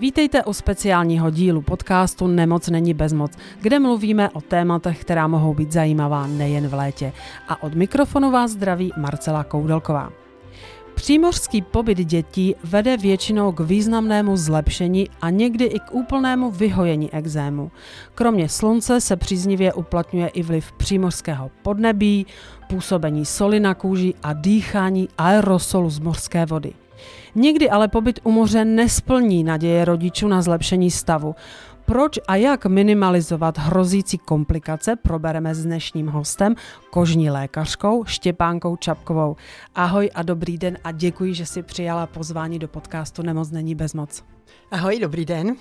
Vítejte u speciálního dílu podcastu Nemoc není bezmoc, kde mluvíme o tématech, která mohou být zajímavá nejen v létě. A od mikrofonu vás zdraví Marcela Koudelková. Přímořský pobyt dětí vede většinou k významnému zlepšení a někdy i k úplnému vyhojení exému. Kromě slunce se příznivě uplatňuje i vliv přímořského podnebí, působení soli na kůži a dýchání aerosolu z mořské vody. Někdy ale pobyt u moře nesplní naděje rodičů na zlepšení stavu. Proč a jak minimalizovat hrozící komplikace probereme s dnešním hostem, kožní lékařkou Štěpánkou Čapkovou. Ahoj a dobrý den a děkuji, že si přijala pozvání do podcastu Nemoc není bezmoc. Ahoj, dobrý den.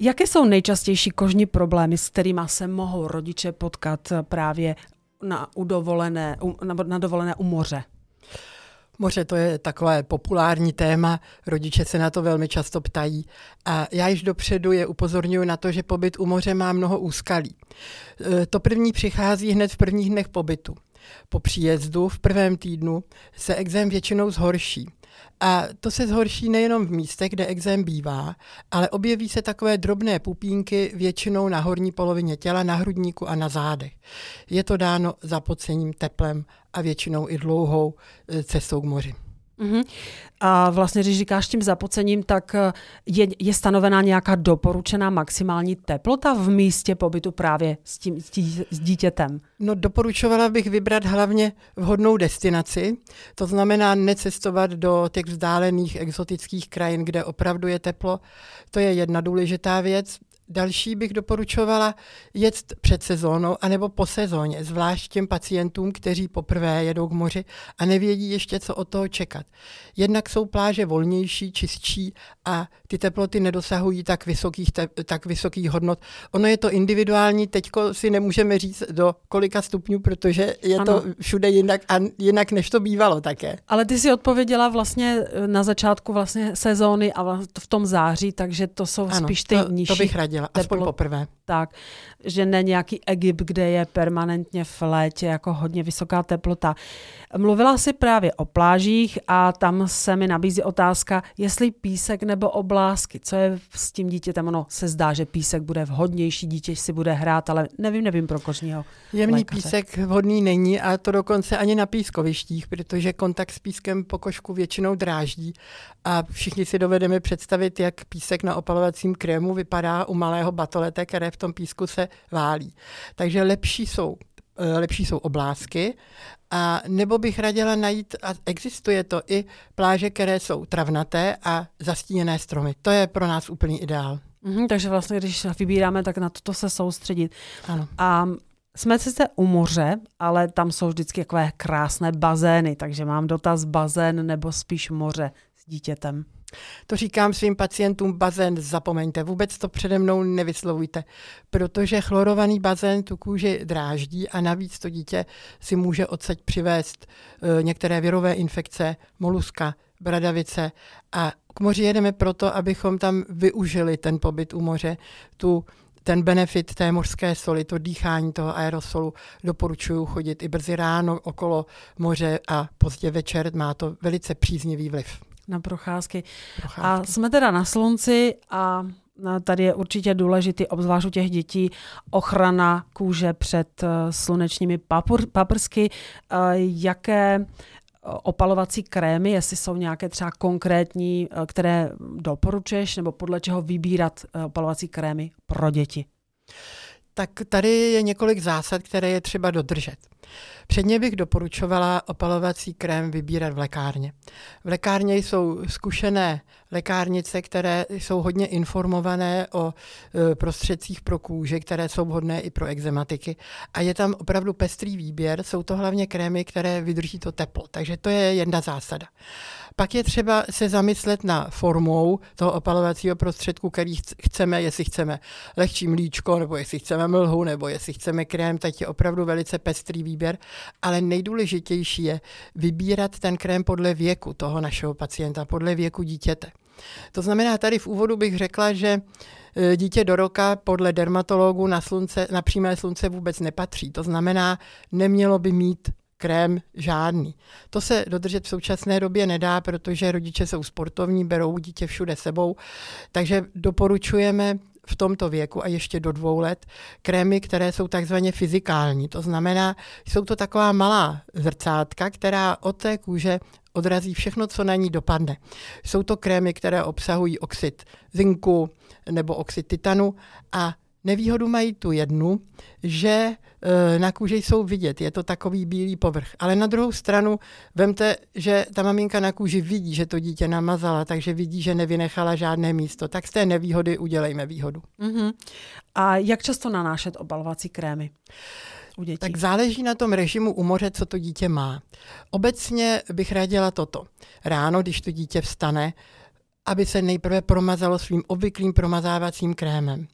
Jaké jsou nejčastější kožní problémy, s kterými se mohou rodiče potkat právě na, udovolené, na, na dovolené u moře? Moře to je takové populární téma, rodiče se na to velmi často ptají a já již dopředu je upozorňuji na to, že pobyt u moře má mnoho úskalí. E, to první přichází hned v prvních dnech pobytu. Po příjezdu v prvém týdnu se exém většinou zhorší. A to se zhorší nejenom v místech, kde exém bývá, ale objeví se takové drobné pupínky většinou na horní polovině těla, na hrudníku a na zádech. Je to dáno zapocením teplem a většinou i dlouhou e, cestou k moři. Uh-huh. A vlastně, když říkáš tím zapocením, tak e, je, je stanovená nějaká doporučená maximální teplota v místě pobytu právě s, tím, s, tí, s dítětem? No doporučovala bych vybrat hlavně vhodnou destinaci, to znamená necestovat do těch vzdálených exotických krajin, kde opravdu je teplo. To je jedna důležitá věc. Další bych doporučovala jet před sezónou anebo po sezóně, zvlášť těm pacientům, kteří poprvé jedou k moři a nevědí ještě, co od toho čekat. Jednak jsou pláže volnější, čistší a ty teploty nedosahují tak vysokých, te, tak vysokých hodnot. Ono je to individuální, teďko si nemůžeme říct do kolika stupňů, protože je ano. to všude jinak a jinak, než to bývalo také. Ale ty si odpověděla vlastně eh, na začátku vlastně sezóny a v tom září, takže to jsou ano, spíš ty to, nižší. To bych radila, aspoň poprvé. Tak, že ne nějaký Egypt, kde je permanentně v létě jako hodně vysoká teplota. Mluvila si právě o plážích a tam se mi nabízí otázka, jestli písek nebo oblásky. Co je s tím dítětem? Ono se zdá, že písek bude vhodnější, dítě si bude hrát, ale nevím, nevím pro kožního Jemný lékaře. písek vhodný není a to dokonce ani na pískovištích, protože kontakt s pískem pokožku většinou dráždí a všichni si dovedeme představit, jak písek na opalovacím krému vypadá u malého batolete, které v tom písku se válí. Takže lepší jsou eh, lepší jsou oblásky, a nebo bych radila najít, a existuje to i pláže, které jsou travnaté a zastíněné stromy. To je pro nás úplný ideál. Mm-hmm, takže vlastně, když vybíráme, tak na toto se soustředit. Ano. A jsme sice u moře, ale tam jsou vždycky takové krásné bazény, takže mám dotaz bazén nebo spíš moře s dítětem. To říkám svým pacientům, bazén zapomeňte, vůbec to přede mnou nevyslovujte, protože chlorovaný bazén tu kůži dráždí a navíc to dítě si může odsaď přivést e, některé virové infekce, moluska, bradavice a k moři jedeme proto, abychom tam využili ten pobyt u moře, tu ten benefit té mořské soli, to dýchání toho aerosolu, doporučuju chodit i brzy ráno okolo moře a pozdě večer, má to velice příznivý vliv na procházky. procházky. A jsme teda na slunci a tady je určitě důležitý, obzvlášť u těch dětí, ochrana kůže před eh, slunečními papr, paprsky. Eh, jaké eh, opalovací krémy, jestli jsou nějaké třeba konkrétní, které doporučuješ, nebo podle čeho vybírat opalovací krémy pro děti? Tak tady je několik zásad, které je třeba dodržet. Předně bych doporučovala opalovací krém vybírat v lékárně. V lékárně jsou zkušené lékárnice, které jsou hodně informované o e, prostředcích pro kůži, které jsou vhodné i pro exematiky. A je tam opravdu pestrý výběr. Jsou to hlavně krémy, které vydrží to teplo. Takže to je jedna zásada. Pak je třeba se zamyslet na formou toho opalovacího prostředku, který chceme, jestli chceme lehčí mlíčko, nebo jestli chceme mlhu, nebo jestli chceme krém, tak je opravdu velice pestrý výběr. Ale nejdůležitější je vybírat ten krém podle věku toho našeho pacienta, podle věku dítěte. To znamená, tady v úvodu bych řekla, že e, dítě do roka podle dermatologů na, slunce, na přímé slunce vůbec nepatří. To znamená, nemělo by mít krém žádný. To se dodržet v současné době nedá, protože rodiče jsou sportovní, berou dítě všude sebou, takže doporučujeme v tomto věku a ještě do dvou let krémy, které jsou takzvaně fyzikální. To znamená, jsou to taková malá zrcátka, která od té kůže odrazí všechno, co na ní dopadne. Jsou to krémy, které obsahují oxid zinku nebo oxid titanu a Nevýhodu mají tu jednu, že e, na kůži jsou vidět, je to takový bílý povrch. Ale na druhou stranu vemte, že ta maminka na kůži vidí, že to dítě namazala, takže vidí, že nevynechala žádné místo. Tak z té nevýhody udělejme výhodu. Uh-huh. A jak často nanášet obalovací krémy? u dětí? Tak záleží na tom režimu u moře, co to dítě má. Obecně bych radila toto. Ráno, když to dítě vstane, aby se nejprve promazalo svým obvyklým promazávacím krémem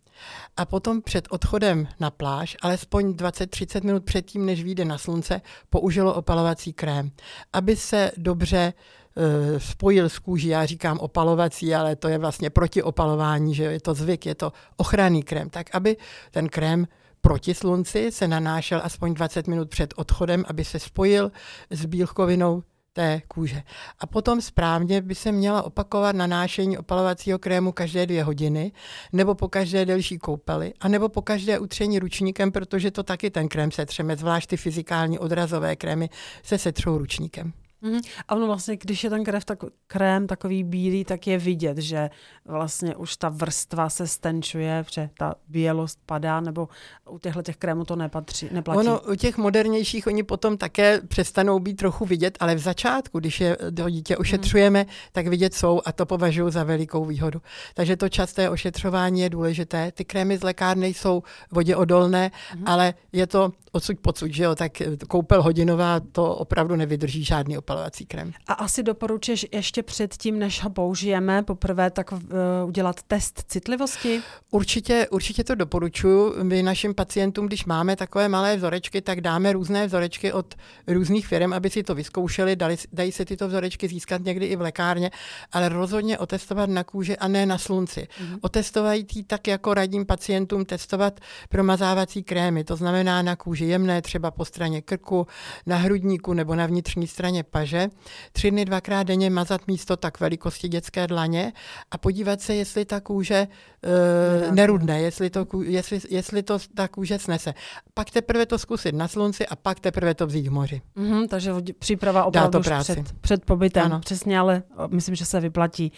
a potom před odchodem na pláž, alespoň 20-30 minut předtím, než vyjde na slunce, použilo opalovací krém, aby se dobře uh, spojil s kůží. Já říkám opalovací, ale to je vlastně proti opalování, že je to zvyk, je to ochranný krém. Tak aby ten krém proti slunci se nanášel aspoň 20 minut před odchodem, aby se spojil s bílkovinou té kůže. A potom správně by se měla opakovat nanášení opalovacího krému každé dvě hodiny, nebo po každé delší koupeli, a nebo po každé utření ručníkem, protože to taky ten krém setřeme, zvlášť ty fyzikální odrazové krémy se setřou ručníkem. Mm-hmm. A ono vlastně, když je ten krev tak, krém takový bílý, tak je vidět, že vlastně už ta vrstva se stenčuje, že ta bělost padá, nebo u těchto těch krémů to nepatří, neplatí. Ono, u těch modernějších oni potom také přestanou být trochu vidět, ale v začátku, když je do dítě ošetřujeme, mm. tak vidět jsou a to považuji za velikou výhodu. Takže to časté ošetřování je důležité. Ty krémy z lékárny jsou voděodolné, mm. ale je to odsud pocud, že jo, tak koupel hodinová to opravdu nevydrží žádný opal opalovací krém. A asi doporučuješ ještě předtím, než ho použijeme poprvé, tak uh, udělat test citlivosti? Určitě, určitě to doporučuji. My našim pacientům, když máme takové malé vzorečky, tak dáme různé vzorečky od různých firm, aby si to vyzkoušeli. Dali, dají se tyto vzorečky získat někdy i v lékárně, ale rozhodně otestovat na kůži a ne na slunci. Mm-hmm. Otestovají tak, jako radím pacientům testovat promazávací krémy, to znamená na kůži jemné, třeba po straně krku, na hrudníku nebo na vnitřní straně paže tři dny dvakrát denně mazat místo tak velikosti dětské dlaně a podívat se, jestli ta kůže uh, nerudne, jestli to, jestli, jestli to ta kůže snese. Pak teprve to zkusit na slunci a pak teprve to vzít v moři. Mm-hmm, takže příprava opravdu před, před pobytem. Ano. Přesně, ale myslím, že se vyplatí.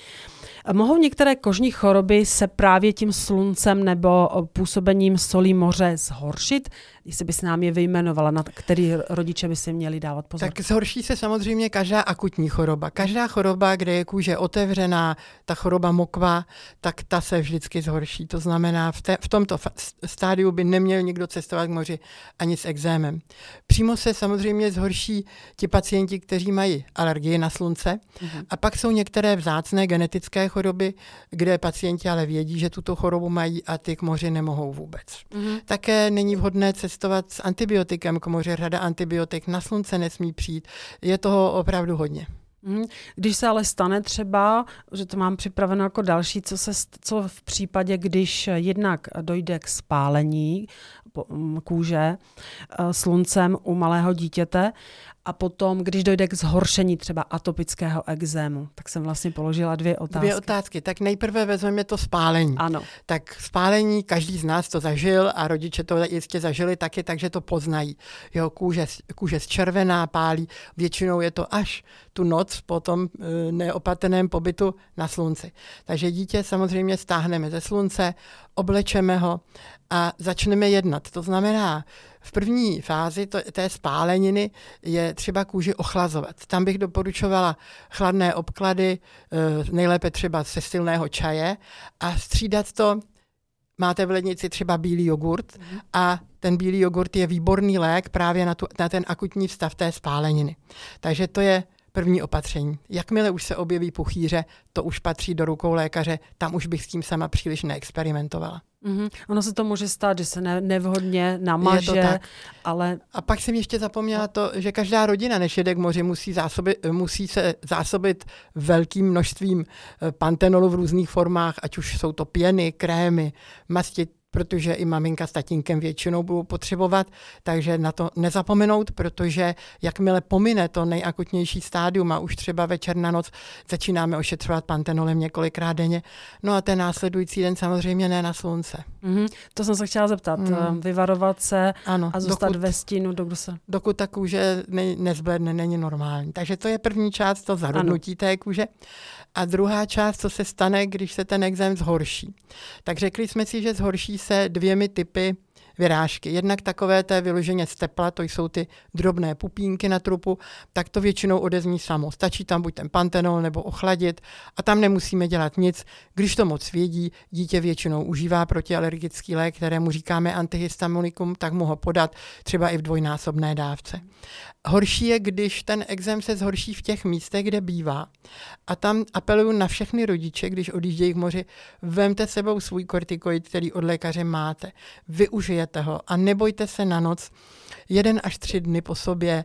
Mohou některé kožní choroby se právě tím sluncem nebo působením solí moře zhoršit? Jestli bys nám je vyjmenovala, na který rodiče by si měli dávat pozor. Tak zhorší se samozřejmě každá akutní choroba. Každá choroba, kde je kůže otevřená, ta choroba mokva, tak ta se vždycky zhorší. To znamená, v, te, v tomto stádiu by neměl nikdo cestovat k moři ani s exémem. Přímo se samozřejmě zhorší ti pacienti, kteří mají alergii na slunce. Mm-hmm. A pak jsou některé vzácné genetické choroby, kde pacienti ale vědí, že tuto chorobu mají a ty k moři nemohou vůbec. Mm-hmm. Také není vhodné cestovat s antibiotikem k moři. Řada antibiotik na slunce nesmí přijít. Je toho opravdu hodně. Mhm. Když se ale stane třeba, že to mám připraveno jako další, co, se, co v případě, když jednak dojde k spálení kůže eh, sluncem u malého dítěte a potom, když dojde k zhoršení třeba atopického exému, tak jsem vlastně položila dvě otázky. Dvě otázky. Tak nejprve vezmeme to spálení. Ano. Tak spálení, každý z nás to zažil a rodiče to jistě zažili taky, takže to poznají. Jeho kůže, kůže zčervená, pálí. Většinou je to až tu noc po tom e, neopatrném pobytu na slunci. Takže dítě samozřejmě stáhneme ze slunce, oblečeme ho a začneme jednat. To znamená, v první fázi to, té spáleniny je třeba kůži ochlazovat. Tam bych doporučovala chladné obklady, eh, nejlépe třeba ze silného čaje a střídat to máte v lednici třeba bílý jogurt mm-hmm. a ten bílý jogurt je výborný lék právě na, tu, na ten akutní stav té spáleniny. Takže to je první opatření. Jakmile už se objeví puchýře, to už patří do rukou lékaře, tam už bych s tím sama příliš neexperimentovala. Mm-hmm. Ono se to může stát, že se ne, nevhodně namaže, je to tak. ale... A pak jsem ještě zapomněla to, že každá rodina, než jede k moři, musí, zásoby, musí se zásobit velkým množstvím eh, pantenolu v různých formách, ať už jsou to pěny, krémy, masti, protože i maminka s tatínkem většinou budou potřebovat, takže na to nezapomenout, protože jakmile pomine to nejakutnější stádium a už třeba večer na noc začínáme ošetřovat pantenolem několikrát denně, no a ten následující den samozřejmě ne na slunce. Mm-hmm. To jsem se chtěla zeptat. Mm. Vyvarovat se ano, a zůstat dokud, ve stínu, dokud se... Dokud ta kůže ne, nezbledne, není normální. Takže to je první část, to zarudnutí té kůže. A druhá část, co se stane, když se ten exém zhorší. Tak řekli jsme si, že zhorší se dvěmi typy vyrážky. Jednak takové té vyloženě z tepla, to jsou ty drobné pupínky na trupu, tak to většinou odezní samo. Stačí tam buď ten pantenol nebo ochladit a tam nemusíme dělat nic. Když to moc vědí, dítě většinou užívá protialergický lék, kterému říkáme antihistaminikum, tak mu ho podat třeba i v dvojnásobné dávce. Horší je, když ten exém se zhorší v těch místech, kde bývá. A tam apeluju na všechny rodiče, když odjíždějí k moři, vemte sebou svůj kortikoid, který od lékaře máte. Využijete ho a nebojte se na noc jeden až tři dny po sobě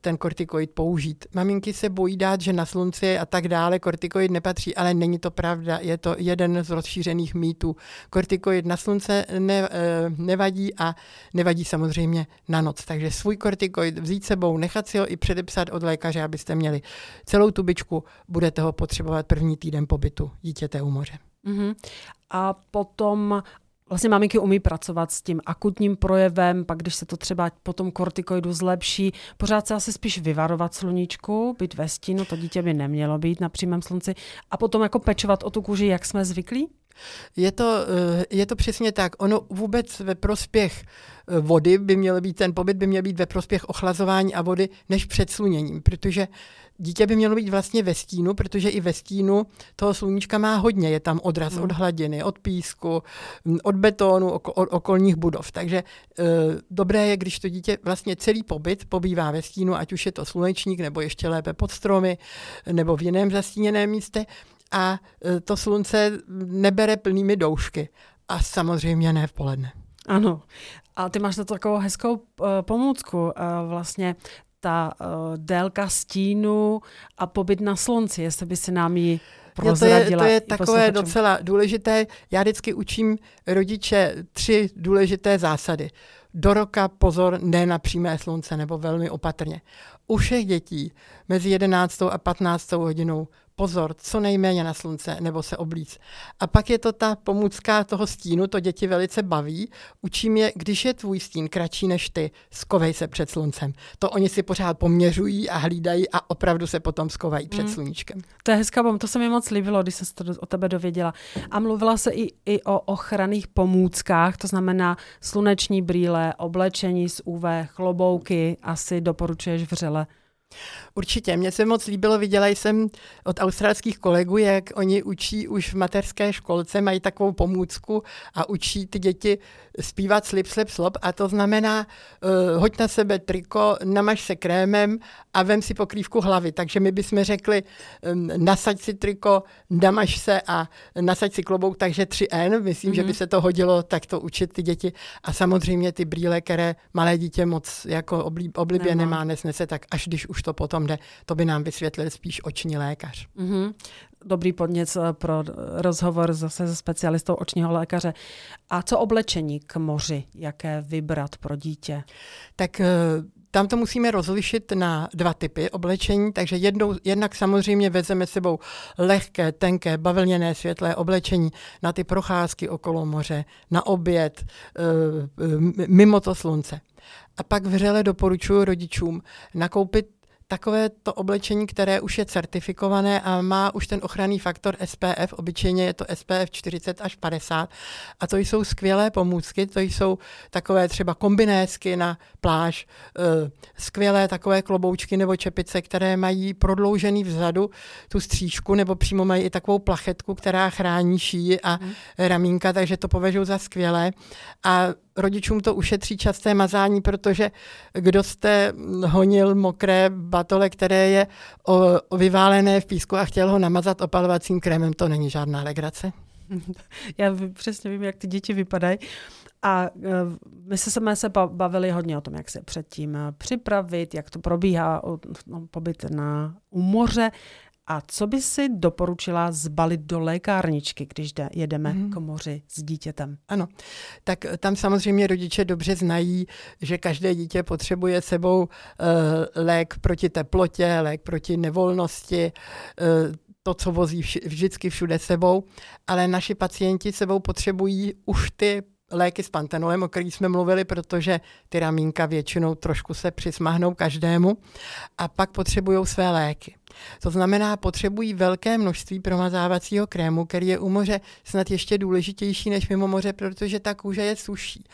ten kortikoid použít. Maminky se bojí dát, že na slunci a tak dále kortikoid nepatří, ale není to pravda. Je to jeden z rozšířených mýtů. Kortikoid na slunce ne, eh, nevadí a nevadí samozřejmě na noc. Takže svůj kortikoid vzít sebou, nechat si ho i předepsat od lékaře, abyste měli celou tubičku, budete ho potřebovat první týden pobytu dítěte u moře. Mm-hmm. A potom vlastně maminky umí pracovat s tím akutním projevem, pak když se to třeba po tom kortikoidu zlepší, pořád se asi spíš vyvarovat sluníčku, být ve stínu, to dítě by nemělo být na přímém slunci, a potom jako pečovat o tu kůži, jak jsme zvyklí? Je to, eh, je to přesně tak. Ono vůbec ve prospěch eh, vody by měl být, ten pobyt by měl být ve prospěch ochlazování a vody než před sluněním, protože dítě by mělo být vlastně ve stínu, protože i ve stínu toho sluníčka má hodně. Je tam odraz mm. od hladiny, od písku, od betonu, od okolních budov. Takže e, dobré je, když to dítě vlastně celý pobyt pobývá ve stínu, ať už je to slunečník, nebo ještě lépe pod stromy, nebo v jiném zastíněném místě. A e, to slunce nebere plnými doušky. A samozřejmě ne v poledne. Ano. A ty máš na to takovou hezkou uh, pomůcku. Uh, vlastně ta uh, délka stínu a pobyt na slunci, jestli by se nám ji prozradila. Jo, to je, to je takové docela důležité. Já vždycky učím rodiče tři důležité zásady. Do roka pozor, ne na přímé slunce, nebo velmi opatrně. U všech dětí mezi 11. a 15. hodinou pozor, co nejméně na slunce nebo se oblíc. A pak je to ta pomůcka toho stínu, to děti velice baví. Učím je, když je tvůj stín kratší než ty, skovej se před sluncem. To oni si pořád poměřují a hlídají a opravdu se potom skovají před mm. sluníčkem. To je hezká bom, to se mi moc líbilo, když jsem se to o tebe dověděla. A mluvila se i, i o ochranných pomůckách, to znamená sluneční brýle, oblečení z UV, chlobouky, asi doporučuješ vřele. Určitě, mně se moc líbilo, viděla jsem od australských kolegů, jak oni učí už v mateřské školce, mají takovou pomůcku a učí ty děti zpívat slip, slip, slop a to znamená uh, hoď na sebe triko, namaž se krémem a vem si pokrývku hlavy. Takže my bychom řekli um, nasaď si triko, namaž se a nasaď si klobouk, takže 3N. Myslím, mm-hmm. že by mhm. se to hodilo takto učit ty děti. A samozřejmě ty brýle, které malé dítě moc jako oblí, oblibě nemá, nemá nesnese, tak až když už to potom jde, to by nám vysvětlil spíš oční lékař. Mm-hmm dobrý podněc eh, pro rozhovor zase se specialistou očního lékaře. A co oblečení k moři? Jaké vybrat pro dítě? Tak eh, tam to musíme rozlišit na dva typy oblečení, takže jednou, jednak samozřejmě vezeme sebou lehké, tenké, bavlněné, světlé oblečení na ty procházky okolo moře, na oběd, eh, mimo to slunce. A pak vřele doporučuji rodičům nakoupit takové to oblečení, které už je certifikované a má už ten ochranný faktor SPF, obyčejně je to SPF 40 až 50 a to jsou skvělé pomůcky, to jsou takové třeba kombinésky na pláž, eh, skvělé takové kloboučky nebo čepice, které mají prodloužený vzadu tu střížku nebo přímo mají i takovou plachetku, která chrání šíji a hmm. ramínka, takže to považuji za skvělé a rodičům to ušetří časté mazání, protože kdo jste honil mokré batole, které je o, o vyválené v písku a chtěl ho namazat opalovacím krémem, to není žádná legrace. Já přesně vím, jak ty děti vypadají. A e, my se jsme se bavili hodně o tom, jak se předtím připravit, jak to probíhá no, pobyt na, u moře. A co by si doporučila zbalit do lékárničky, když jedeme mm. k moři s dítětem? Ano, tak tam samozřejmě rodiče dobře znají, že každé dítě potřebuje sebou uh, lék proti teplotě, lék proti nevolnosti, uh, to, co vozí vždycky všude sebou, ale naši pacienti sebou potřebují už ty léky s pantenolem, o kterých jsme mluvili, protože ty ramínka většinou trošku se přismahnou každému a pak potřebují své léky. To znamená, potřebují velké množství promazávacího krému, který je u moře snad ještě důležitější než mimo moře, protože ta kůže je suší.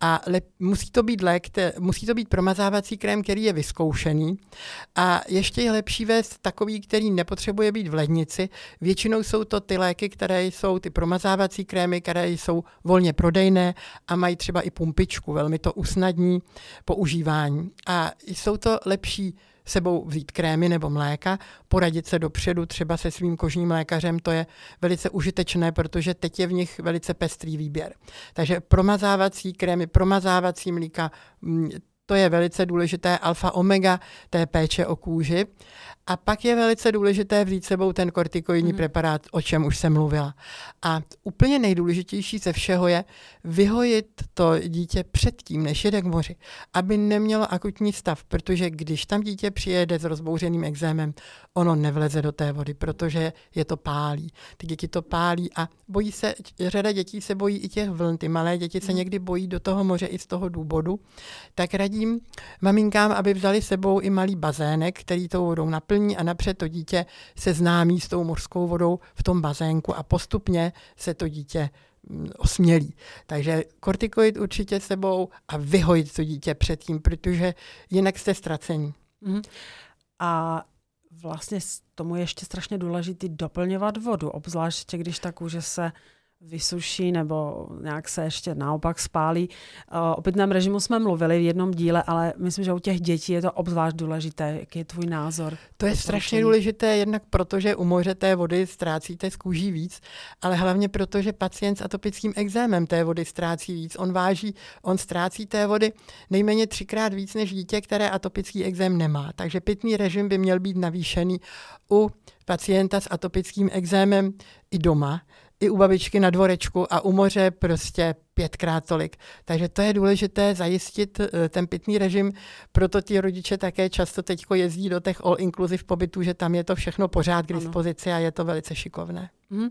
A le, musí to být lék, te, musí to být promazávací krém, který je vyzkoušený. A ještě je lepší vést takový, který nepotřebuje být v lednici. Většinou jsou to ty léky, které jsou ty promazávací krémy, které jsou volně prodejné a mají třeba i pumpičku. Velmi to usnadní používání. A jsou to lepší sebou vzít krémy nebo mléka, poradit se dopředu třeba se svým kožním lékařem, to je velice užitečné, protože teď je v nich velice pestrý výběr. Takže promazávací krémy, promazávací mlíka, mm, to je velice důležité alfa omega té péče o kůži. A pak je velice důležité vzít sebou ten kortikoidní mm. preparát, o čem už jsem mluvila. A úplně nejdůležitější ze všeho je vyhojit to dítě předtím, než jede k moři, aby nemělo akutní stav, protože když tam dítě přijede s rozbouřeným exémem, ono nevleze do té vody, protože je to pálí. Ty děti to pálí a bojí se, řada dětí se bojí i těch vln, ty malé děti se mhm. někdy bojí do toho moře i z toho důvodu, tak radím maminkám, aby vzali sebou i malý bazének, který tou vodou naplní a napřed to dítě se známí s tou mořskou vodou v tom bazénku a postupně se to dítě mm, osmělí. Takže kortikoid určitě sebou a vyhojit to dítě předtím, protože jinak jste ztracení. Mm. A vlastně tomu je ještě strašně důležité doplňovat vodu, obzvláště když ta kůže se vysuší nebo nějak se ještě naopak spálí. O pitném režimu jsme mluvili v jednom díle, ale myslím, že u těch dětí je to obzvlášť důležité. Jaký je tvůj názor? To je strašně důležité, jednak protože u moře té vody ztrácíte z kůží víc, ale hlavně proto, že pacient s atopickým exémem té vody ztrácí víc. On váží, on ztrácí té vody nejméně třikrát víc než dítě, které atopický exém nemá. Takže pitný režim by měl být navýšený u pacienta s atopickým exémem i doma, i u babičky na dvorečku a u moře prostě pětkrát tolik. Takže to je důležité zajistit eh, ten pitný režim, proto ti rodiče také často teď jezdí do těch all-inclusive pobytů, že tam je to všechno pořád k dispozici ano. a je to velice šikovné. Mm.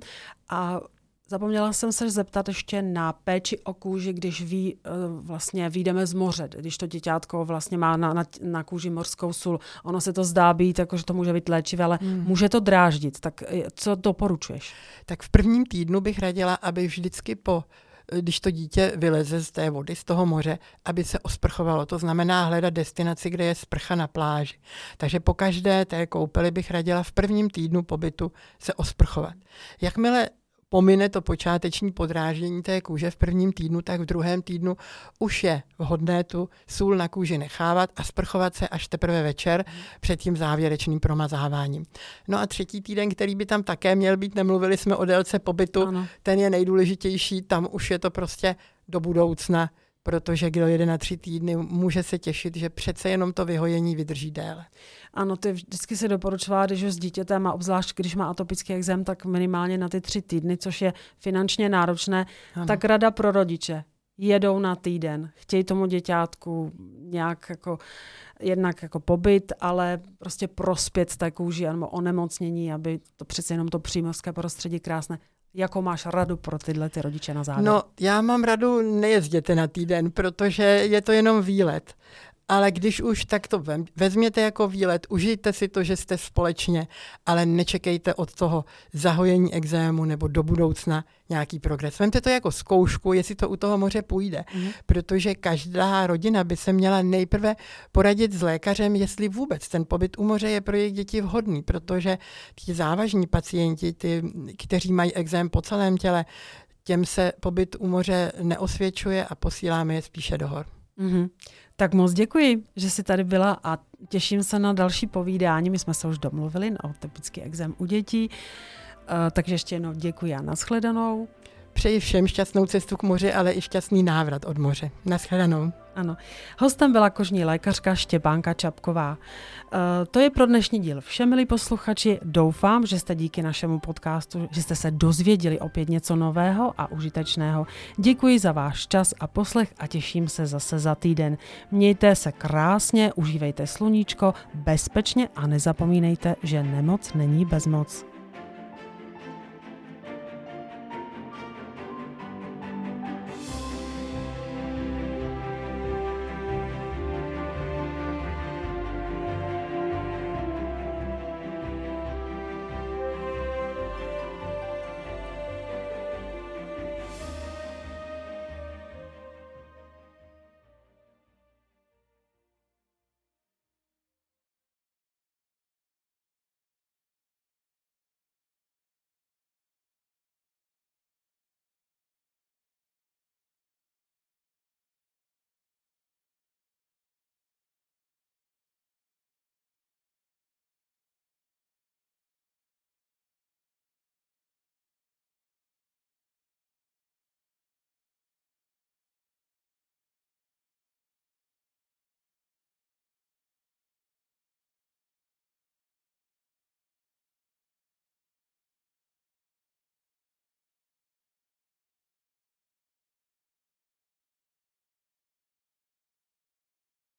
A Zapomněla jsem se zeptat ještě na péči o kůži, když ví, eh, vlastně vyjdeme z moře, když to děťátko vlastně má na, na, na kůži morskou sůl. Ono se to zdá být, jako, že to může být léčivé, ale mm. může to dráždit. Tak eh, co doporučuješ? Tak v prvním týdnu bych radila, aby vždycky po eh, když to dítě vyleze z té vody, z toho moře, aby se osprchovalo. To znamená hledat destinaci, kde je sprcha na pláži. Takže po každé té koupeli bych radila v prvním týdnu pobytu se osprchovat. Jakmile pomine to počáteční podráždění té kůže v prvním týdnu, tak v druhém týdnu už je vhodné tu sůl na kůži nechávat a sprchovat se až teprve večer před tím závěrečným promazáváním. No a třetí týden, který by tam také měl být, nemluvili jsme o délce pobytu, ano. ten je nejdůležitější, tam už je to prostě do budoucna protože kdo jede na tři týdny, může se těšit, že přece jenom to vyhojení vydrží déle. Ano, ty vždycky se doporučovala, když s dítětem a obzvlášť když má atopický exém, tak minimálně na ty tři týdny, což je finančně náročné, ano. tak rada pro rodiče. Jedou na týden, chtějí tomu děťátku nějak jako jednak jako pobyt, ale prostě prospět té kůži nebo onemocnění, aby to přece jenom to přímořské prostředí krásné Jakou máš radu pro tyhle ty rodiče na závěr? No, já mám radu, nejezděte na týden, protože je to jenom výlet ale když už, tak to vezměte jako výlet, užijte si to, že jste společně, ale nečekejte od toho zahojení exému nebo do budoucna nějaký progres. Vemte to jako zkoušku, jestli to u toho moře půjde, mm. protože každá rodina by se měla nejprve poradit s lékařem, jestli vůbec ten pobyt u moře je pro jejich děti vhodný, protože ti závažní pacienti, ty, kteří mají exém po celém těle, těm se pobyt u moře neosvědčuje a posíláme je spíše do hor. Mm-hmm. Tak moc děkuji, že jsi tady byla a těším se na další povídání. My jsme se už domluvili na typický exém u dětí, uh, takže ještě jednou děkuji a nashledanou. Přeji všem šťastnou cestu k moři, ale i šťastný návrat od moře. Naschledanou. Ano. Hostem byla kožní lékařka Štěpánka Čapková. E, to je pro dnešní díl vše, milí posluchači. Doufám, že jste díky našemu podcastu, že jste se dozvěděli opět něco nového a užitečného. Děkuji za váš čas a poslech a těším se zase za týden. Mějte se krásně, užívejte sluníčko, bezpečně a nezapomínejte, že nemoc není bezmoc.